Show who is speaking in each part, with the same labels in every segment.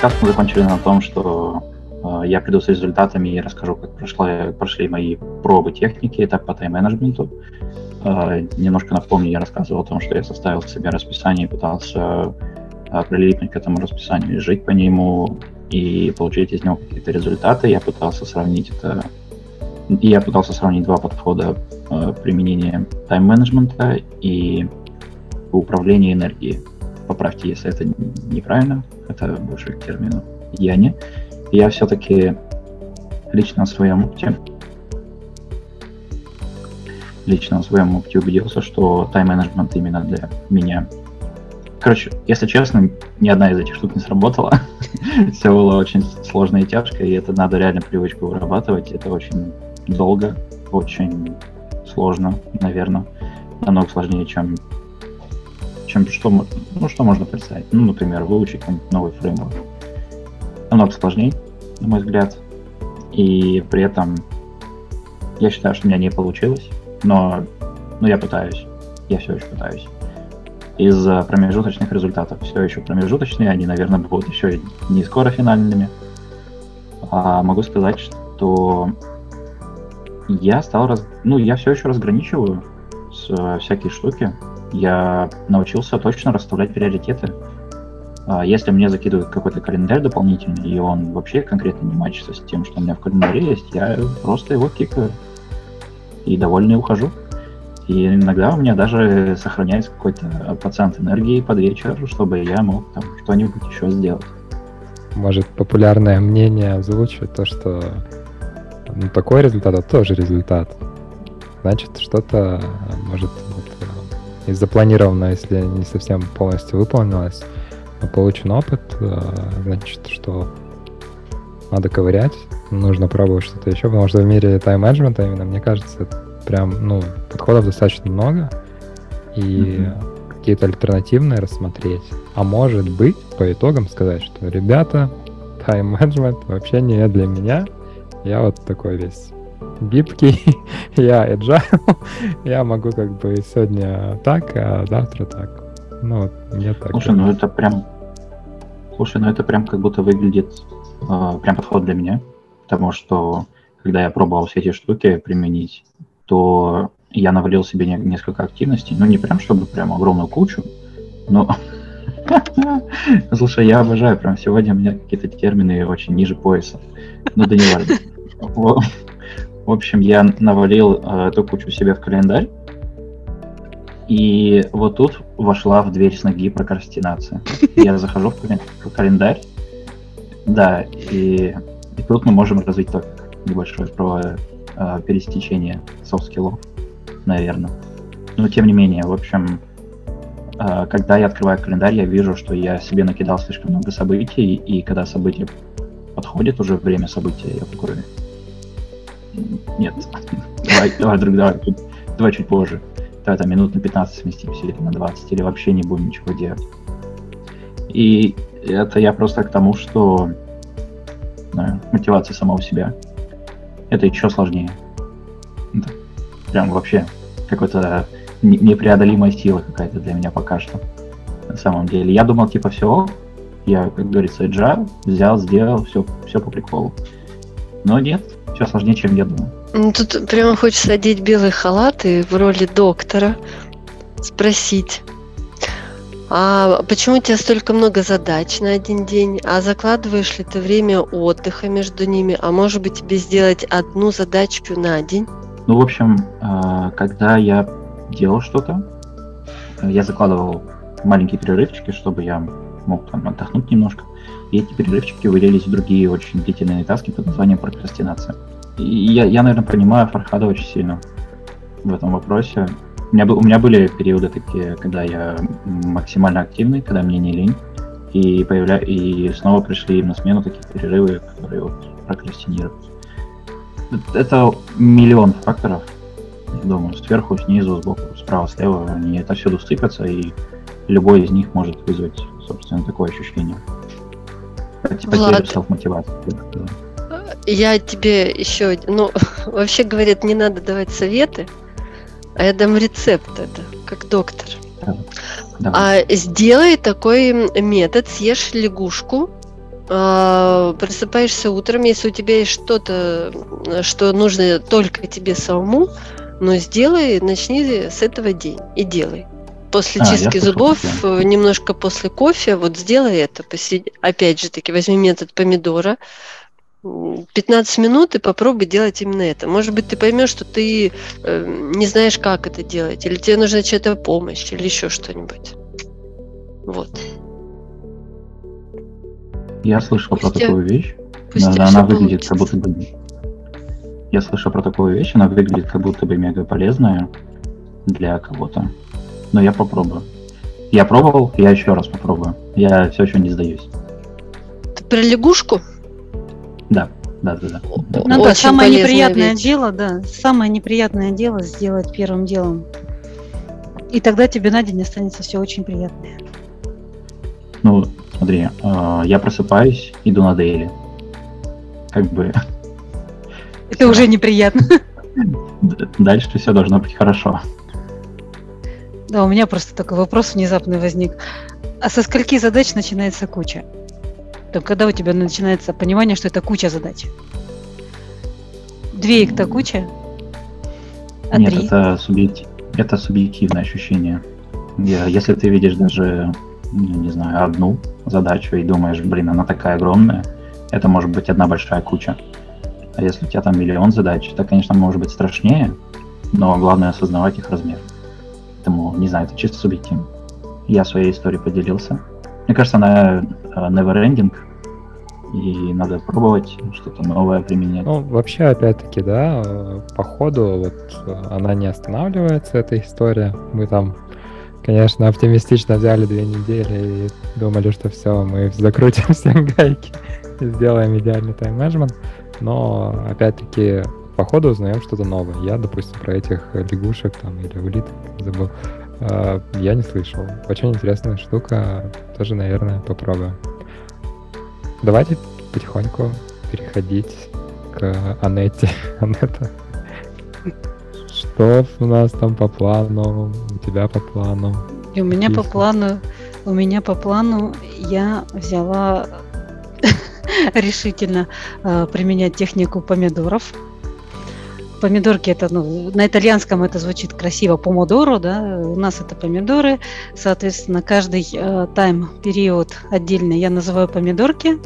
Speaker 1: подкаст мы закончили на том, что э, я приду с результатами и расскажу, как прошла, прошли мои пробы техники, этап по тайм-менеджменту. Э, немножко напомню, я рассказывал о том, что я составил себе расписание и пытался э, прилипнуть к этому расписанию жить по нему, и получить из него какие-то результаты. Я пытался сравнить это я пытался сравнить два подхода э, применения тайм-менеджмента и управления энергией. Поправьте, если это неправильно, это больше к термину я не. Я все-таки лично на своем опыте лично на своем опыте убедился, что тайм-менеджмент именно для меня. Короче, если честно, ни одна из этих штук не сработала. Все было очень сложно и тяжко, и это надо реально привычку вырабатывать. Это очень долго, очень сложно, наверное. Намного сложнее, чем, чем что, ну, что можно представить. Ну, например, выучить новый фреймворк. Намного сложнее, на мой взгляд. И при этом я считаю, что у меня не получилось, но, но я пытаюсь. Я все еще пытаюсь. Из промежуточных результатов все еще промежуточные, они, наверное, будут еще не скоро финальными. А могу сказать, что я стал раз... Ну, я все еще разграничиваю с э, всякие штуки. Я научился точно расставлять приоритеты. А если мне закидывают какой-то календарь дополнительный, и он вообще конкретно не мачится с тем, что у меня в календаре есть, я просто его кикаю. И довольный ухожу. И иногда у меня даже сохраняется какой-то процент энергии под вечер, чтобы я мог там что-нибудь еще сделать.
Speaker 2: Может, популярное мнение озвучивать то, что ну, такой результат, а тоже результат. Значит, что-то может вот, из запланированного, если не совсем полностью выполнилось, получен опыт, э, значит, что надо ковырять, нужно пробовать что-то еще, потому что в мире тайм-менеджмента именно, мне кажется, прям, ну, подходов достаточно много, и mm-hmm. какие-то альтернативные рассмотреть. А может быть, по итогам сказать, что, ребята, тайм-менеджмент вообще не для меня, я вот такой весь гибкий, я agile, я могу как бы сегодня так, а завтра так. Ну, вот мне так.
Speaker 1: Слушай, ну это прям... Слушай, ну это прям как будто выглядит э, прям подход для меня, потому что когда я пробовал все эти штуки применить, то я навалил себе не, несколько активностей, ну не прям чтобы прям огромную кучу, но Слушай, я обожаю, прям сегодня у меня какие-то термины очень ниже пояса. Ну да не важно. В общем, я навалил э, эту кучу себе в календарь. И вот тут вошла в дверь с ноги прокрастинация. Я захожу в календарь, да, и, и тут мы можем развить только небольшое про э, пересечение софт-скиллов, наверное. Но тем не менее, в общем, э, когда я открываю календарь, я вижу, что я себе накидал слишком много событий, и когда события подходит уже время события, я такой, нет, давай, давай, друг, давай, давай чуть позже. Давай там минут на 15 сместимся или на 20, или вообще не будем ничего делать. И это я просто к тому, что знаю, мотивация сама у себя. Это еще сложнее. Это прям вообще какой-то непреодолимая сила какая-то для меня пока что. На самом деле. Я думал, типа, все, я, как говорится, agile, взял, сделал, все, все по приколу. Но нет, все сложнее, чем я думал.
Speaker 3: Ну, тут прямо хочется одеть белый халат и в роли доктора спросить, а почему у тебя столько много задач на один день? А закладываешь ли ты время отдыха между ними? А может быть тебе сделать одну задачку на день?
Speaker 1: Ну, в общем, а, когда я делал что-то, я закладывал маленькие перерывчики, чтобы я мог там отдохнуть немножко. И эти перерывчики вылились в другие очень длительные таски под названием прокрастинация. Я, я, наверное, понимаю Фархада очень сильно в этом вопросе. У меня, у меня были периоды такие, когда я максимально активный, когда мне не лень, и, появля... и снова пришли на смену такие перерывы, которые вот прокрастинируют. Это миллион факторов, я думаю, сверху, снизу, сбоку, справа, слева, они это всюду сыпятся, и любой из них может вызвать, собственно, такое ощущение.
Speaker 3: Потерю селф-мотивации. Я тебе еще, ну, вообще говорят, не надо давать советы, а я дам рецепт это, как доктор. Да. А сделай такой метод, съешь лягушку а, просыпаешься утром, если у тебя есть что-то, что нужно только тебе самому, но сделай, начни с этого день и делай. После
Speaker 1: А,
Speaker 3: чистки
Speaker 1: слышал
Speaker 3: зубов, э, немножко после кофе, вот сделай это. посиди- Опять же таки, возьми метод помидора, 15 минут и попробуй делать именно это. Может быть, ты поймешь, что ты э, не знаешь, как это делать, или тебе нужна чья-то помощь, или еще что-нибудь. Вот.
Speaker 1: Я слышал про
Speaker 3: я-
Speaker 1: такую вещь.
Speaker 3: Пусть у
Speaker 1: Да,
Speaker 3: тебя
Speaker 1: она выглядит как будто бы... Я слышал про такую вещь, она выглядит как будто бы мега полезная для кого-то. Но я попробую. Я пробовал, я еще раз попробую. Я все еще не сдаюсь.
Speaker 3: Ты про лягушку?
Speaker 1: Да, да, да, да.
Speaker 4: Ну да, самое неприятное
Speaker 3: вещь.
Speaker 4: дело, да, самое неприятное дело сделать первым делом. И тогда тебе на день останется все очень приятное.
Speaker 1: Ну, смотри, э, я просыпаюсь, иду на дейли. Как бы
Speaker 4: Это
Speaker 1: Всё.
Speaker 4: уже неприятно.
Speaker 1: дальше все должно быть хорошо.
Speaker 4: Да, у меня просто такой вопрос внезапный возник. А со скольки задач начинается куча? То когда у тебя начинается понимание, что это куча задач? Две их-то куча? А
Speaker 1: Нет,
Speaker 4: три?
Speaker 1: это, субъекти- это субъективное ощущение. Если ты видишь даже, ну, не знаю, одну задачу и думаешь, блин, она такая огромная, это может быть одна большая куча. А если у тебя там миллион задач, это, конечно, может быть страшнее, но главное осознавать их размер. Поэтому, не знаю, это чисто субъективно. Я своей историей поделился. Мне кажется, она э, never ending, и надо пробовать что-то новое применять.
Speaker 2: Ну, вообще, опять-таки, да, по ходу вот э, она не останавливается, эта история. Мы там, конечно, оптимистично взяли две недели и думали, что все, мы закрутим все гайки и сделаем идеальный тайм-менеджмент. Но, опять-таки, по ходу узнаем что-то новое. Я, допустим, про этих лягушек там или улиток забыл. Э, Я не слышал. Очень интересная штука. Тоже, наверное, попробую. Давайте потихоньку переходить к Анетте. Анетта, что у нас там по плану? У тебя по плану?
Speaker 4: И у меня по
Speaker 2: Отлично.
Speaker 4: плану, у меня по плану я взяла решительно э, применять технику помидоров. Помидорки это, ну, на итальянском это звучит красиво, помодоро, да, у нас это помидоры, соответственно, каждый э, тайм-период отдельно я называю помидорки,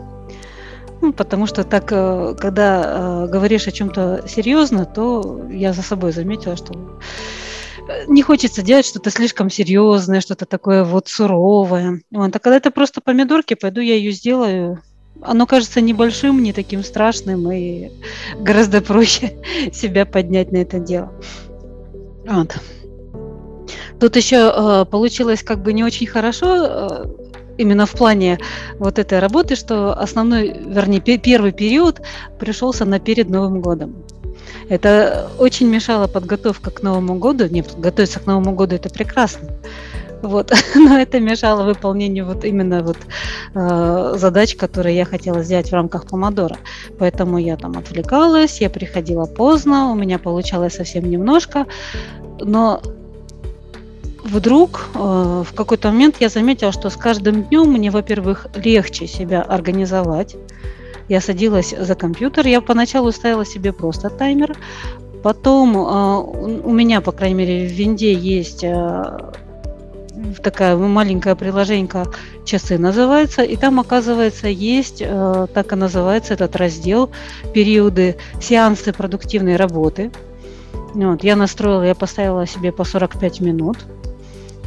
Speaker 4: ну, потому что так, э, когда э, говоришь о чем-то серьезно, то я за собой заметила, что э, не хочется делать что-то слишком серьезное, что-то такое вот суровое. Вот. А когда это просто помидорки, пойду я ее сделаю. Оно кажется небольшим, не таким страшным, и гораздо проще себя поднять на это дело. Вот. Тут еще э, получилось как бы не очень хорошо, э, именно в плане вот этой работы, что основной, вернее, пе- первый период пришелся на перед Новым годом. Это очень мешало подготовка к Новому году. Нет, готовиться к Новому году это прекрасно. Вот. Но это мешало выполнению вот именно вот э, задач, которые я хотела сделать в рамках помодора. Поэтому я там отвлекалась, я приходила поздно, у меня получалось совсем немножко. Но вдруг э, в какой-то момент я заметила, что с каждым днем мне, во-первых, легче себя организовать. Я садилась за компьютер, я поначалу ставила себе просто таймер, потом э, у меня, по крайней мере, в Винде есть э, такая маленькая приложенька часы называется, и там, оказывается, есть, э, так и называется этот раздел, периоды, сеансы продуктивной работы. Вот, я настроила, я поставила себе по 45 минут.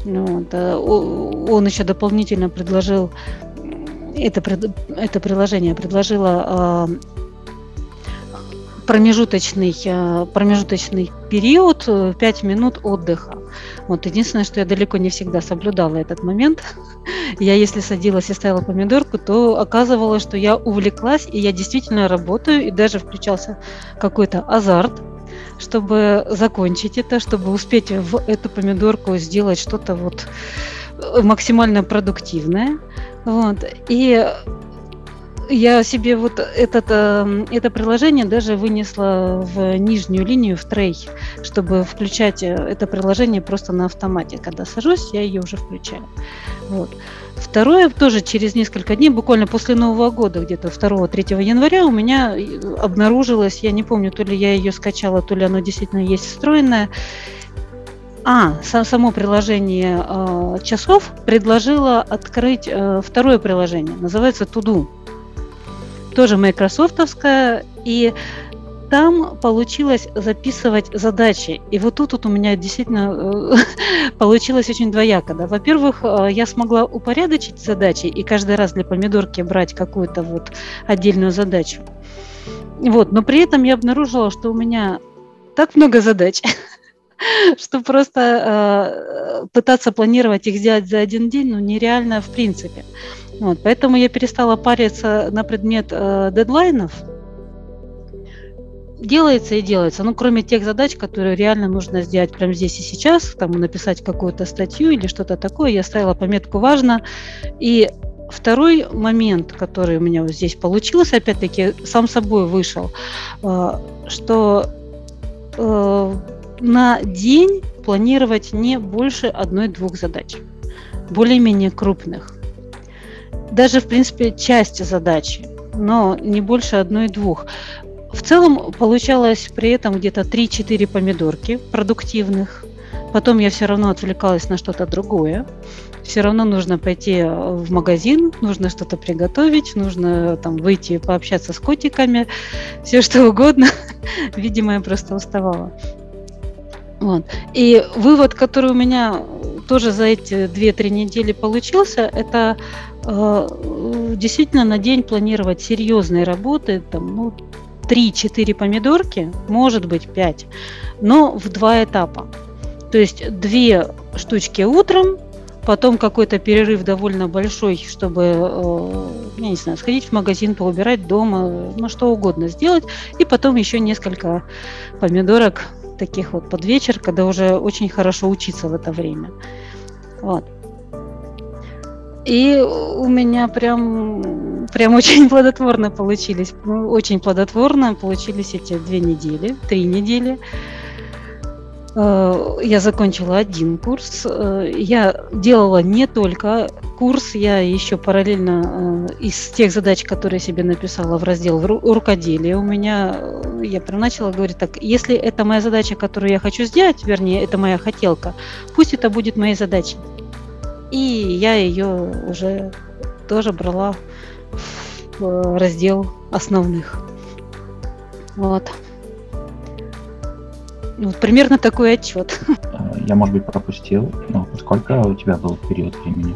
Speaker 4: Вот, э, он еще дополнительно предложил, это, это приложение предложило э, промежуточный, промежуточный период, э, 5 минут отдыха. Вот единственное, что я далеко не всегда соблюдала этот момент. Я если садилась и ставила помидорку, то оказывалось, что я увлеклась, и я действительно работаю, и даже включался какой-то азарт, чтобы закончить это, чтобы успеть в эту помидорку сделать что-то вот э, максимально продуктивное. Вот. И я себе вот этот, э, это приложение даже вынесла в нижнюю линию, в трей, чтобы включать э, это приложение просто на автомате. Когда сажусь, я ее уже включаю. Вот. Второе, тоже через несколько дней, буквально после Нового года, где-то 2-3 января, у меня обнаружилось, я не помню, то ли я ее скачала, то ли оно действительно есть встроенное, а, само приложение э, часов предложило открыть э, второе приложение, называется Туду. Тоже майкрософтовское, и там получилось записывать задачи. И вот тут вот у меня действительно э, получилось очень двояко. Да. Во-первых, э, я смогла упорядочить задачи и каждый раз для помидорки брать какую-то вот отдельную задачу. Вот, но при этом я обнаружила, что у меня так много задач, что просто э, пытаться планировать их сделать за один день, ну, нереально в принципе. Вот, поэтому я перестала париться на предмет э, дедлайнов. Делается и делается, ну, кроме тех задач, которые реально нужно сделать прямо здесь и сейчас, там, написать какую-то статью или что-то такое, я ставила пометку «важно». И второй момент, который у меня вот здесь получился, опять-таки, сам собой вышел, э, что э, на день планировать не больше одной-двух задач, более-менее крупных. Даже, в принципе, часть задачи, но не больше одной-двух. В целом получалось при этом где-то 3-4 помидорки продуктивных. Потом я все равно отвлекалась на что-то другое. Все равно нужно пойти в магазин, нужно что-то приготовить, нужно там выйти пообщаться с котиками, все что угодно. Видимо, я просто уставала. Вот. И вывод, который у меня тоже за эти 2-3 недели получился, это э, действительно на день планировать серьезные работы, там, ну, 3-4 помидорки, может быть 5, но в два этапа. То есть две штучки утром, потом какой-то перерыв довольно большой, чтобы, э, я не знаю, сходить в магазин, поубирать дома, ну что угодно сделать, и потом еще несколько помидорок таких вот под вечер, когда уже очень хорошо учиться в это время. Вот. И у меня прям, прям очень плодотворно получились, ну, очень плодотворно получились эти две недели, три недели. Э, я закончила один курс. Э, я делала не только курс, я еще параллельно э, из тех задач, которые себе написала в раздел рукоделия, у меня, я прям начала говорить так, если это моя задача, которую я хочу сделать, вернее, это моя хотелка, пусть это будет моей задачей. И я ее уже тоже брала в раздел основных. Вот. Вот ну, примерно такой отчет.
Speaker 1: Я, может быть, пропустил, но сколько у тебя был период времени?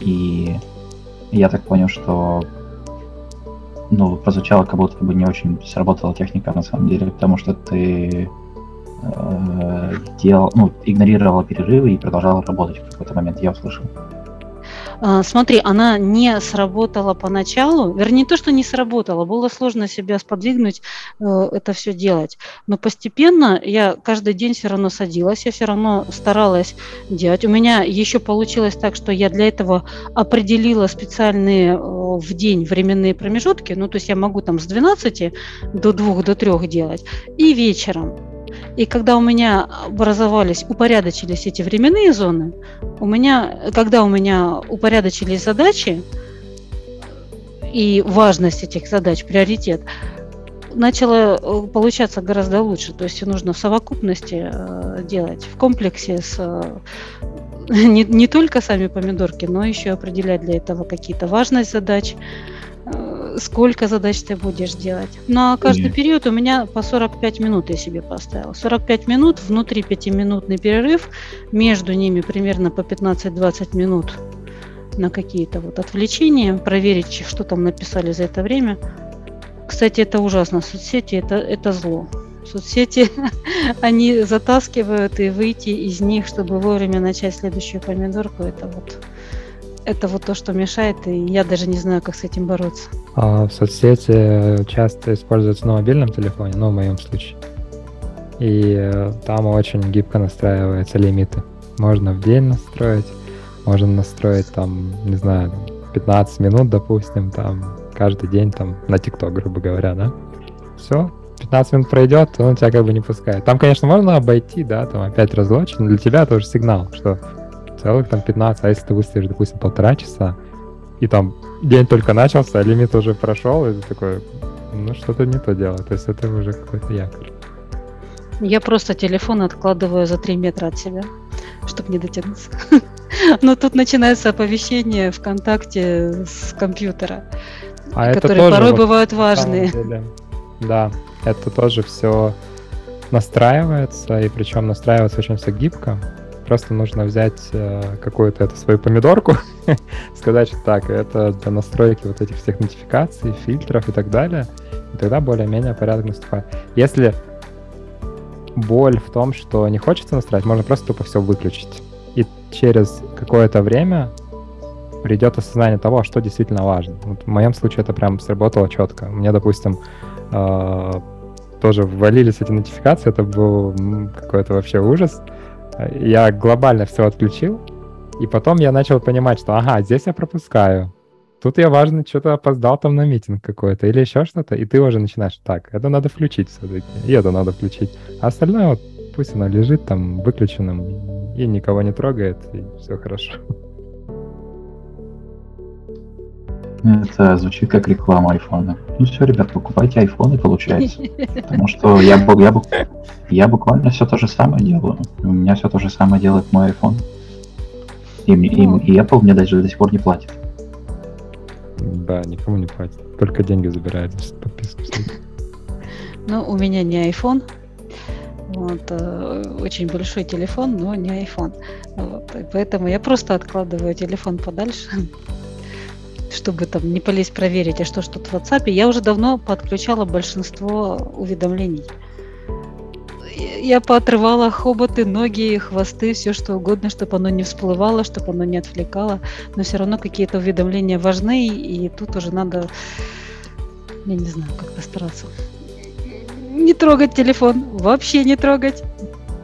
Speaker 1: И я так понял, что ну, прозвучало, как будто бы не очень сработала техника на самом деле, потому что ты э, делал, ну, игнорировала перерывы и продолжала работать в какой-то момент, я услышал.
Speaker 4: А, смотри, она не сработала поначалу, вернее, не то, что не сработала, было сложно себя сподвигнуть э, это все делать. Но постепенно я каждый день все равно садилась, я все равно старалась делать. У меня еще получилось так, что я для этого определила специальные э, в день временные промежутки, ну, то есть я могу там с 12 до 2, до 3 делать, и вечером. И когда у меня образовались, упорядочились эти временные зоны, у меня, когда у меня упорядочились задачи и важность этих задач, приоритет, начало э, получаться гораздо лучше. То есть нужно в совокупности э, делать, в комплексе с э, не, не только сами помидорки, но еще определять для этого какие-то важность задач, сколько задач ты будешь делать. На каждый период у меня по 45 минут я себе поставила. 45 минут, внутри 5-минутный перерыв, между ними примерно по 15-20 минут на какие-то вот отвлечения, проверить, что там написали за это время. Кстати, это ужасно. Соцсети это, это зло. Соцсети, они затаскивают, и выйти из них, чтобы вовремя начать следующую помидорку, это вот это вот то, что мешает, и я даже не знаю, как с этим бороться.
Speaker 2: А в соцсети часто используются на мобильном телефоне, ну, в моем случае. И э, там очень гибко настраиваются лимиты. Можно в день настроить, можно настроить там, не знаю, 15 минут, допустим, там каждый день там на ТикТок, грубо говоря, да? Все, 15 минут пройдет, он тебя как бы не пускает. Там, конечно, можно обойти, да, там опять разлочь, но для тебя тоже сигнал, что целых там 15, а если ты выстоишь, допустим, полтора часа, и там день только начался, а лимит уже прошел, и ты такой, ну что-то не то дело, то есть это уже какой-то якорь.
Speaker 4: Я просто телефон откладываю за 3 метра от себя, чтобы не дотянуться. Но тут начинается оповещение ВКонтакте с компьютера,
Speaker 2: А это
Speaker 4: которые
Speaker 2: тоже
Speaker 4: порой
Speaker 2: вот
Speaker 4: бывают важные.
Speaker 2: деле, Да, это тоже все настраивается, и причем настраивается очень все гибко. Просто нужно взять э, какую-то эту свою помидорку, сказать, что так, это для настройки вот этих всех нотификаций, фильтров и так далее. И тогда более-менее порядок наступает. Если боль в том, что не хочется настраивать, можно просто тупо все выключить. И через какое-то время придет осознание того, что действительно важно. Вот в моем случае это прям сработало четко. Мне, допустим, э, тоже ввалились эти нотификации, это был какой-то вообще ужас. Я глобально все отключил, и потом я начал понимать, что ага, здесь я пропускаю. Тут я, важно, что-то опоздал там на митинг какой-то или еще что-то, и ты уже начинаешь, так, это надо включить все-таки, и это надо включить. А остальное вот пусть оно лежит там выключенным и никого не трогает, и все хорошо.
Speaker 1: Это звучит как реклама айфона. Ну все, ребят, покупайте iPhone и получайте. Потому что я, я, я буквально все то же самое делаю. У меня все то же самое делает мой iPhone. И, и,
Speaker 4: Ну.
Speaker 1: и Apple мне даже до сих пор не платит.
Speaker 2: Да, никому не платит, только деньги забирает за подписку.
Speaker 4: Ну, у меня не iPhone. Вот, э, очень большой телефон, но не iPhone. Вот, и поэтому я просто откладываю телефон подальше, чтобы там не полезть проверить, а что что в WhatsApp. Я уже давно подключала большинство уведомлений. Я поотрывала хоботы, ноги, хвосты, все что угодно, чтобы оно не всплывало, чтобы оно не отвлекало. Но все равно какие-то уведомления важны, и тут уже надо, я не знаю, как-то стараться. Не трогать телефон, вообще не трогать.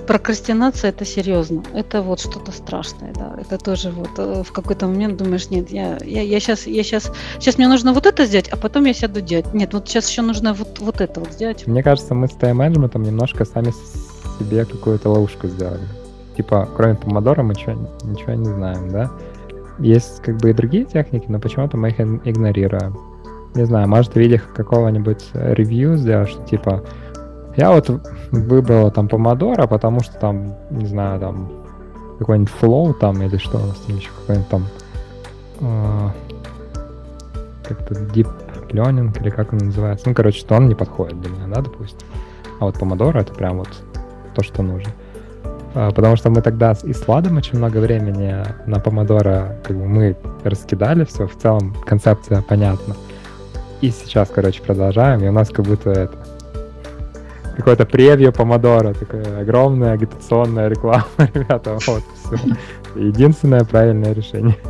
Speaker 4: Прокрастинация это серьезно. Это вот что-то страшное, да. Это тоже вот э, в какой-то момент думаешь, нет, я, я, я сейчас, я сейчас, сейчас мне нужно вот это сделать, а потом я сяду делать. Нет, вот сейчас еще нужно вот, вот это вот сделать.
Speaker 2: Мне кажется, мы с тайм-менеджментом немножко сами себе какую-то ловушку сделали. Типа, кроме помодора мы чё- ничего не знаем, да? Есть как бы и другие техники, но почему-то мы их игнорируем. Не знаю, может, в виде какого-нибудь ревью сделать, что типа, я вот выбрала там помодора, потому что там, не знаю, там какой-нибудь flow там или что у нас там еще какой-нибудь там э, как-то deep learning или как он называется. Ну, короче, что он не подходит для меня, да, допустим. А вот помодоро это прям вот то, что нужно. А, Потому что мы тогда и с Владом очень много времени на помодоро, как бы мы раскидали все, в целом концепция понятна. И сейчас, короче, продолжаем, и у нас как будто это какое-то превью помодоро, такая огромная агитационная реклама, ребята, вот, все. Единственное правильное решение.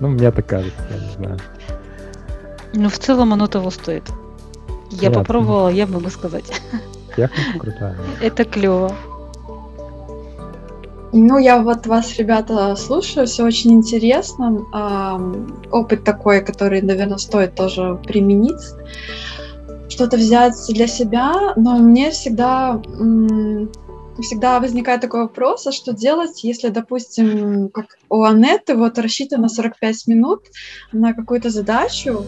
Speaker 2: Ну, мне так кажется, я не знаю.
Speaker 4: Но в целом оно того стоит. Я
Speaker 2: Понятно.
Speaker 4: попробовала, я могу сказать.
Speaker 2: Техника крутая.
Speaker 4: Это клево.
Speaker 5: Ну, я вот вас, ребята, слушаю, все очень интересно. Опыт такой, который, наверное, стоит тоже применить, что-то взять для себя, но мне всегда, всегда возникает такой вопрос, а что делать, если, допустим, как у Анетты, вот рассчитано 45 минут на какую-то задачу,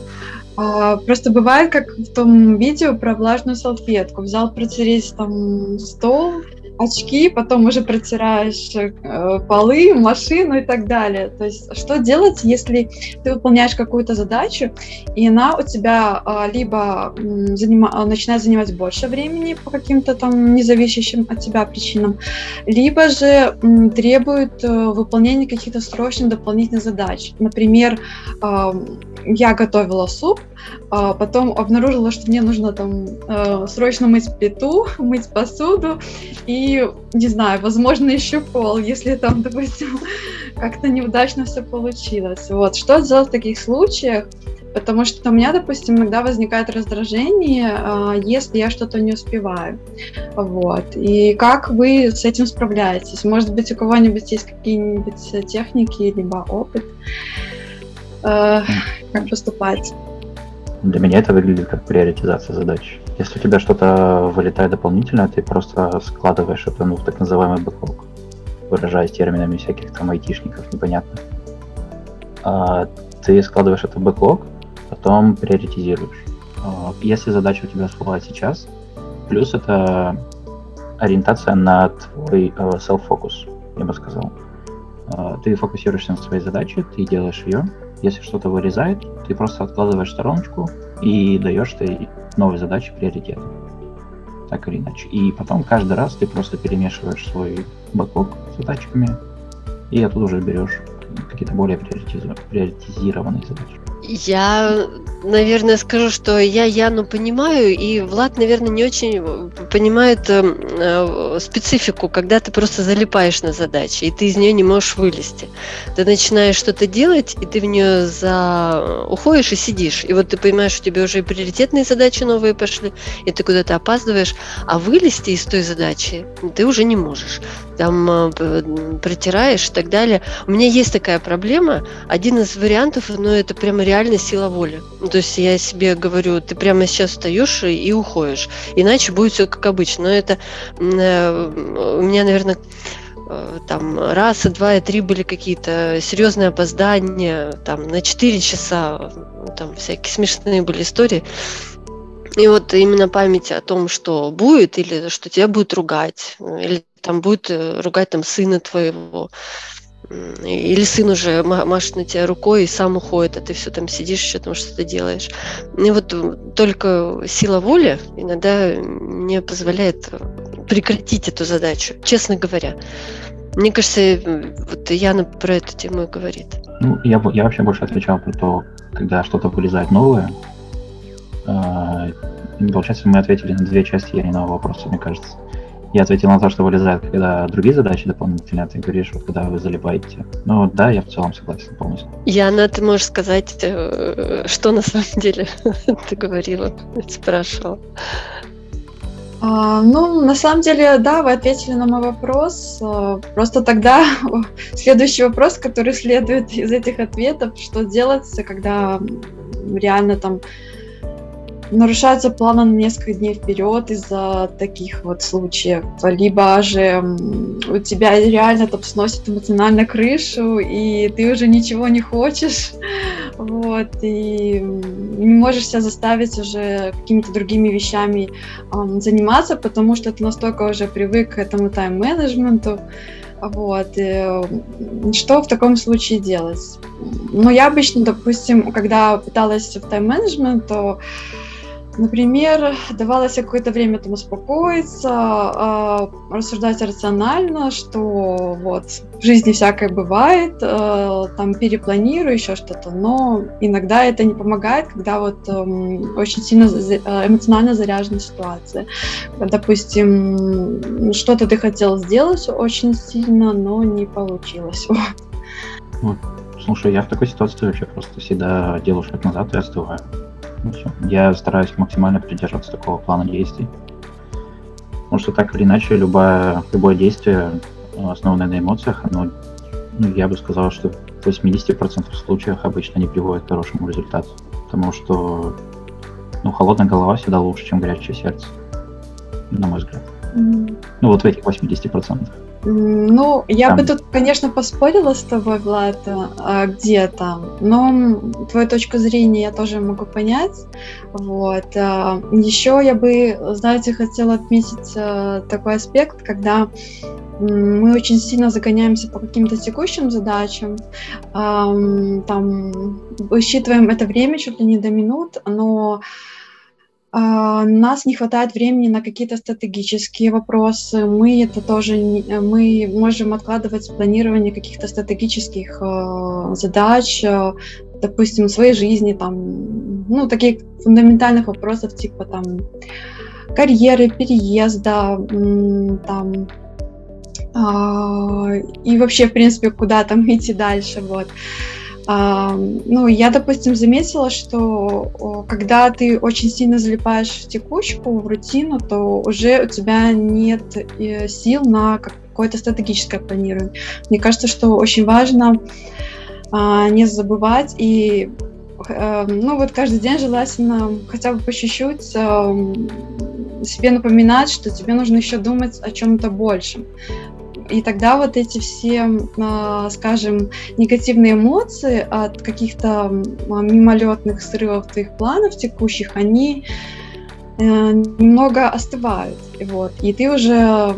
Speaker 5: а, Просто бывает, как в том видео про влажную салфетку. Взял протереть там стол, очки, потом уже протираешь э, полы, машину и так далее. То есть что делать, если ты выполняешь какую-то задачу, и она у тебя а, либо м, занима- а, начинает занимать больше времени по каким-то там независящим от тебя причинам, либо же м, требует э, выполнения каких-то срочных дополнительных задач. Например, ам, я готовила суп, потом обнаружила, что мне нужно там э, срочно мыть плиту, мыть посуду и, не знаю, возможно, еще пол, если там, допустим, как-то неудачно все получилось. Вот, что делать в таких случаях? Потому что у меня, допустим, иногда возникает раздражение, э, если я что-то не успеваю. Вот. И как вы с этим справляетесь? Может быть, у кого-нибудь есть какие-нибудь э, техники, либо опыт? э, как поступать.
Speaker 1: Для меня это выглядит как приоритизация задач. Если у тебя что-то вылетает дополнительно, ты просто складываешь это ну, в так называемый бэклог, выражаясь терминами всяких там айтишников непонятных. А ты складываешь это в бэклог, потом приоритизируешь. А, если задача у тебя всплывает сейчас, плюс это ориентация на твой э, self-focus, я бы сказал. А, ты фокусируешься на своей задаче, ты делаешь ее. Если что-то вырезает, ты просто откладываешь стороночку и даешь ты новой задаче приоритет. Так или иначе. И потом каждый раз ты просто перемешиваешь свой бэклог с задачками, и оттуда уже берешь какие-то более приоритизированные задачи.
Speaker 3: Я, наверное, скажу, что я Яну понимаю, и Влад, наверное, не очень понимает э, э, специфику, когда ты просто залипаешь на задачи, и ты из нее не можешь вылезти. Ты начинаешь что-то делать, и ты в нее за... уходишь и сидишь. И вот ты понимаешь, что тебе уже и приоритетные задачи новые пошли, и ты куда-то опаздываешь, а вылезти из той задачи ты уже не можешь там э, протираешь и так далее. У меня есть такая проблема. Один из вариантов, но ну, это прямо реально сила воли. Ну, то есть я себе говорю, ты прямо сейчас встаешь и, уходишь. Иначе будет все как обычно. Но это э, у меня, наверное, э, там раз, и два, и три были какие-то серьезные опоздания, там на 4 часа, там всякие смешные были истории. И вот именно память о том, что будет, или что тебя будет ругать, или там будет э, ругать там сына твоего, или сын уже машет на тебя рукой и сам уходит, а ты все там сидишь, еще там что-то делаешь. И вот э, только сила воли иногда не позволяет э, прекратить эту задачу, честно говоря. Мне кажется, вот Яна про эту тему и говорит.
Speaker 1: Ну, я, я вообще больше отвечал про то, когда что-то вылезает новое. Э, получается, мы ответили на две части Яниного вопроса, мне кажется. Я ответил на то, что вылезает, когда другие задачи дополнительные, а ты говоришь, вот когда вы залипаете. Ну да, я в целом согласен полностью.
Speaker 3: Яна, ты можешь сказать, э, что на самом деле ты говорила, спрашивала?
Speaker 5: А, ну, на самом деле, да, вы ответили на мой вопрос. А, просто тогда следующий вопрос, который следует из этих ответов, что делать, когда реально там нарушается планы на несколько дней вперед из-за таких вот случаев. Либо же у тебя реально там сносит эмоционально крышу, и ты уже ничего не хочешь, вот, и не можешь себя заставить уже какими-то другими вещами um, заниматься, потому что ты настолько уже привык к этому тайм-менеджменту, вот. И что в таком случае делать? Ну, я обычно, допустим, когда пыталась в тайм-менеджмент, то Например, давалось какое-то время там успокоиться, э, рассуждать рационально, что вот в жизни всякое бывает, э, там перепланирую еще что-то, но иногда это не помогает, когда вот э, очень сильно э, эмоционально заряжена ситуация. Допустим, что-то ты хотел сделать очень сильно, но не получилось.
Speaker 1: Слушай, я в такой ситуации вообще просто всегда делаю шаг назад и остываю. Я стараюсь максимально придерживаться такого плана действий. Потому что так или иначе любое, любое действие, основанное на эмоциях, оно, ну, я бы сказал, что в 80% случаев обычно не приводит к хорошему результату. Потому что ну, холодная голова всегда лучше, чем горячее сердце, на мой взгляд. Ну вот в этих 80%.
Speaker 5: Ну, я Там. бы тут, конечно, поспорила с тобой, Влад, а, где-то, но твою точку зрения я тоже могу понять. Вот. А, Еще я бы, знаете, хотела отметить а, такой аспект, когда мы очень сильно загоняемся по каким-то текущим задачам, там высчитываем это время чуть ли не до минут, но нас не хватает времени на какие-то стратегические вопросы. Мы это тоже мы можем откладывать планирование каких-то стратегических э, задач, э, допустим, своей жизни, там, ну, таких фундаментальных вопросов типа там карьеры, переезда, там, э, и вообще, в принципе, куда там идти дальше, вот. Ну, я, допустим, заметила, что когда ты очень сильно залипаешь в текучку, в рутину, то уже у тебя нет э, сил на какое-то стратегическое планирование. Мне кажется, что очень важно а, не забывать и э, ну вот каждый день желательно хотя бы по чуть-чуть э, себе напоминать, что тебе нужно еще думать о чем-то большем. И тогда вот эти все, а, скажем, негативные эмоции от каких-то мимолетных срывов твоих планов текущих, они э, немного остывают. Вот. И ты уже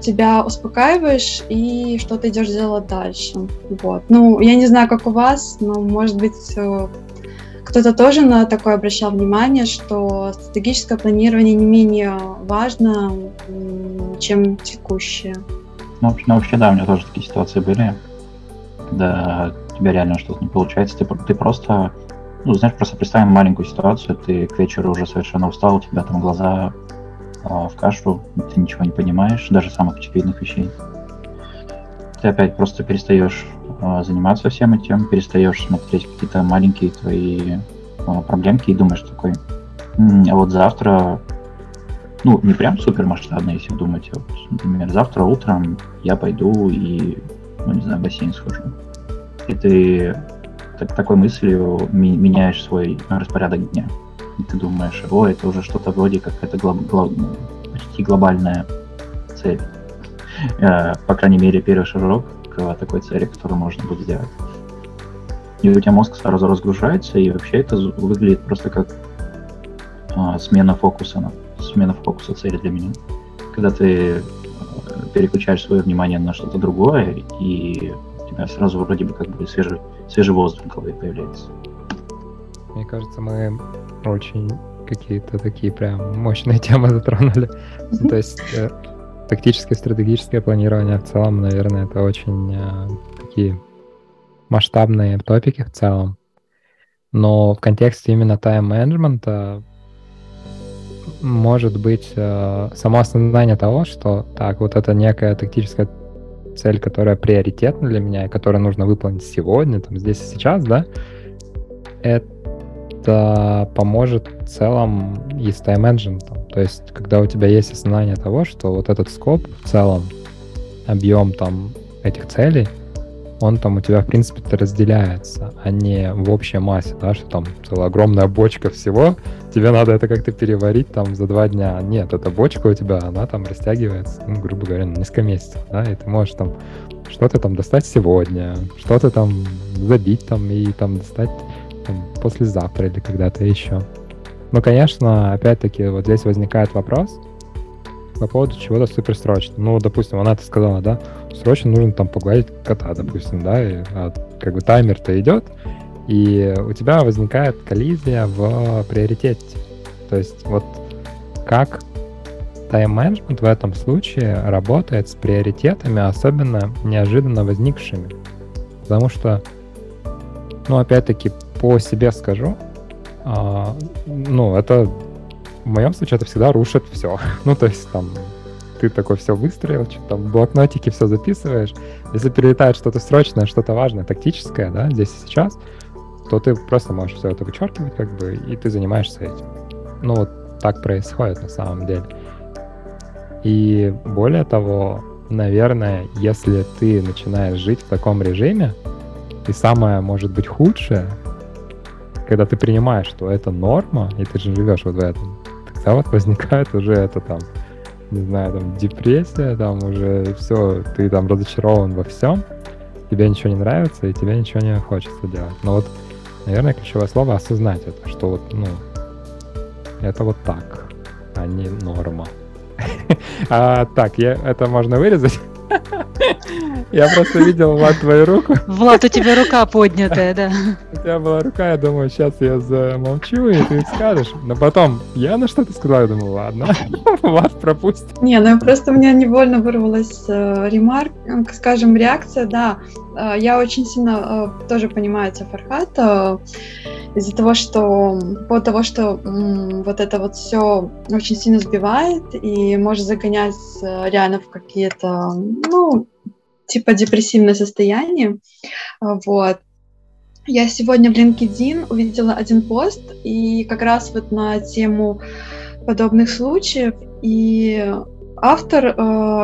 Speaker 5: тебя успокаиваешь и что-то идешь делать дальше. Вот. Ну, я не знаю, как у вас, но, может быть, э, кто-то тоже на такое обращал внимание, что стратегическое планирование не менее важно, чем текущее.
Speaker 1: Ну, ну, вообще, да, у меня тоже такие ситуации были, когда у тебя реально что-то не получается, ты, ты просто, ну, знаешь, просто представим маленькую ситуацию, ты к вечеру уже совершенно устал, у тебя там глаза э, в кашу, ты ничего не понимаешь, даже самых очевидных вещей. Ты опять просто перестаешь э, заниматься всем этим, перестаешь смотреть какие-то маленькие твои э, проблемки и думаешь такой, а вот завтра ну, не прям супер масштабно, если думать. Вот, например, завтра утром я пойду и, ну, не знаю, бассейн схожу. И ты так, такой мыслью ми- меняешь свой распорядок дня. И ты думаешь, о, это уже что-то вроде как это глоб- глоб- почти глобальная цель. Э, по крайней мере, первый шажок к такой цели, которую можно будет сделать. И у тебя мозг сразу разгружается, и вообще это выглядит просто как а, смена фокуса на смена фокуса цели для меня. Когда ты э, переключаешь свое внимание на что-то другое, и у тебя сразу вроде бы как бы свежий, свежий воздух в голове появляется.
Speaker 2: Мне кажется, мы очень какие-то такие прям мощные темы затронули. Mm-hmm. То есть э, тактическое, стратегическое планирование в целом, наверное, это очень э, такие масштабные топики в целом. Но в контексте именно тайм-менеджмента может быть э, само осознание того, что так, вот это некая тактическая цель, которая приоритетна для меня и которую нужно выполнить сегодня, там, здесь и сейчас, да, это поможет в целом и с тайм-менеджментом. То есть, когда у тебя есть осознание того, что вот этот скоп в целом, объем там этих целей, он там у тебя, в принципе, разделяется, а не в общей массе, да, что там целая огромная бочка всего, тебе надо это как-то переварить там за два дня. Нет, эта бочка у тебя, она там растягивается, ну, грубо говоря, на несколько месяцев, да, и ты можешь там что-то там достать сегодня, что-то там забить там и там достать там, послезавтра или когда-то еще. Ну, конечно, опять-таки, вот здесь возникает вопрос по поводу чего-то суперсрочного. Ну, допустим, она это сказала, да, срочно нужно там погладить кота, допустим, да, и а, как бы таймер-то идет, и у тебя возникает коллизия в приоритете. То есть вот как тайм-менеджмент в этом случае работает с приоритетами, особенно неожиданно возникшими. Потому что, ну, опять-таки, по себе скажу, а, ну, это в моем случае это всегда рушит все. ну, то есть там ты такой все выстроил, что там в блокнотике все записываешь. Если перелетает что-то срочное, что-то важное, тактическое, да, здесь и сейчас, то ты просто можешь все это вычеркивать, как бы, и ты занимаешься этим. Ну, вот так происходит на самом деле. И более того, наверное, если ты начинаешь жить в таком режиме, и самое, может быть, худшее, когда ты принимаешь, что это норма, и ты же живешь вот в этом, тогда вот возникает уже это там не знаю, там, депрессия, там уже все, ты там разочарован во всем, тебе ничего не нравится, и тебе ничего не хочется делать. Но вот, наверное, ключевое слово осознать это, что вот, ну, это вот так, а не норма. А, так, я, это можно вырезать? Я просто видел, Влад, твою руку.
Speaker 4: Влад, у тебя рука поднятая, да.
Speaker 2: У тебя была рука, я думаю, сейчас я замолчу, и ты скажешь. Но потом я на что-то сказал, я думаю, ладно, Влад пропустит.
Speaker 5: Не, ну просто у меня невольно вырвалась э, ремарк, скажем, реакция, да. Э, я очень сильно э, тоже понимаю тебя, Фархат, э, из-за того, что по того, что вот это вот все очень сильно сбивает и может загонять э, реально в какие-то, ну, типа депрессивное состояние. А, вот. Я сегодня в LinkedIn увидела один пост, и как раз вот на тему подобных случаев, и автор э,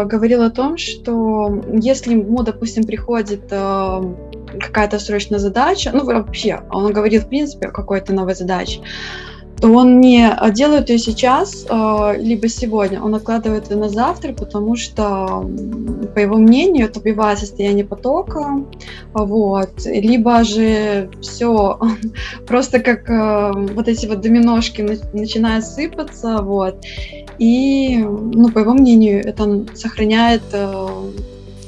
Speaker 5: говорил о том, что если ему, допустим, приходит э, какая-то срочная задача, ну вообще, он говорил в принципе о какой-то новой задаче, он не делает ее сейчас, э, либо сегодня, он откладывает ее на завтра, потому что, по его мнению, это убивает состояние потока, вот, либо же все просто как э, вот эти вот доминошки начинают сыпаться, вот, и, ну, по его мнению, это сохраняет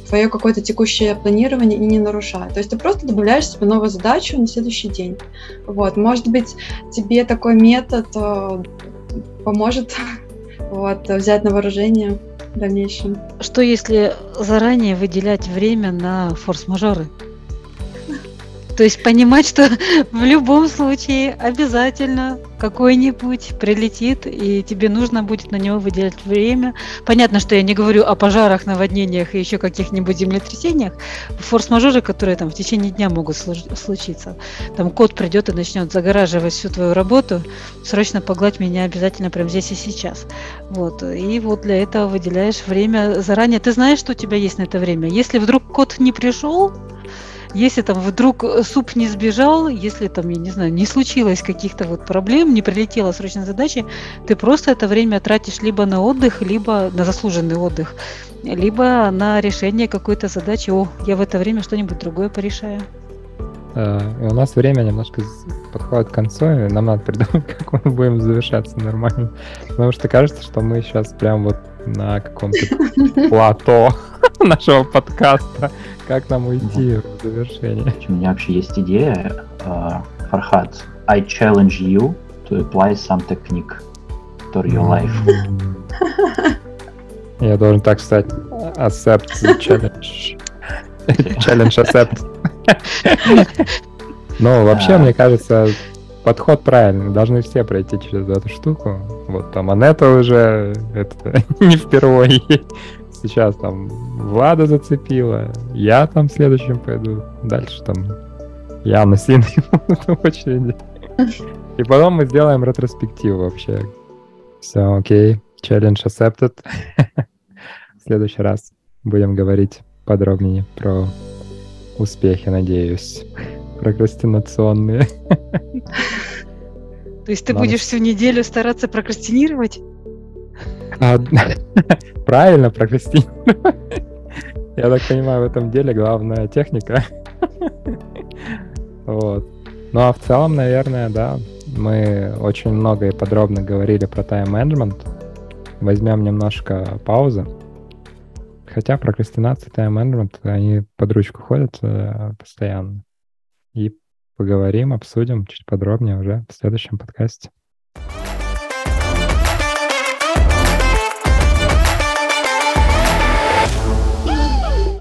Speaker 5: твое какое-то текущее планирование и не нарушает. То есть ты просто добавляешь себе новую задачу на следующий день. Вот, может быть, тебе такой метод э, поможет вот, взять на вооружение в дальнейшем.
Speaker 4: Что если заранее выделять время на форс-мажоры? То есть понимать, что в любом случае обязательно какой-нибудь прилетит, и тебе нужно будет на него выделять время. Понятно, что я не говорю о пожарах, наводнениях и еще каких-нибудь землетрясениях. Форс-мажоры, которые там в течение дня могут случиться. Там кот придет и начнет загораживать всю твою работу. Срочно погладь меня обязательно прямо здесь и сейчас. Вот. И вот для этого выделяешь время заранее. Ты знаешь, что у тебя есть на это время. Если вдруг кот не пришел, если там вдруг э, суп не сбежал, если там, я не знаю, не случилось каких-то вот проблем, не прилетела срочная задача, ты просто это время тратишь либо на отдых, либо на заслуженный отдых, либо на решение какой-то задачи. О, я в это время что-нибудь другое порешаю.
Speaker 2: Uh, у нас время немножко подходит к концу, и нам надо придумать, как мы будем завершаться нормально. Потому что кажется, что мы сейчас прям вот на каком-то плато нашего подкаста. Как нам уйти в завершение?
Speaker 1: У меня вообще есть идея. Uh, Фархат, I challenge you to apply some technique to your life.
Speaker 2: Я должен так сказать. Accept the challenge. Challenge accept. Ну, вообще, мне кажется, подход правильный. Должны все пройти через эту штуку. Вот там Анетта уже это не впервые. Сейчас там Влада зацепила, я там следующим пойду. Дальше там Яна с Иной в очереди. И потом мы сделаем ретроспективу вообще. Все, окей. Challenge accepted. в следующий раз будем говорить подробнее про успехи, надеюсь прокрастинационные.
Speaker 4: То есть ты будешь всю неделю стараться прокрастинировать?
Speaker 2: А, правильно, прокрастинировать. Я так понимаю, в этом деле главная техника. Вот. Ну а в целом, наверное, да, мы очень много и подробно говорили про тайм-менеджмент. Возьмем немножко паузы. Хотя прокрастинация и тайм-менеджмент, они под ручку ходят э, постоянно и поговорим, обсудим чуть подробнее уже в следующем подкасте.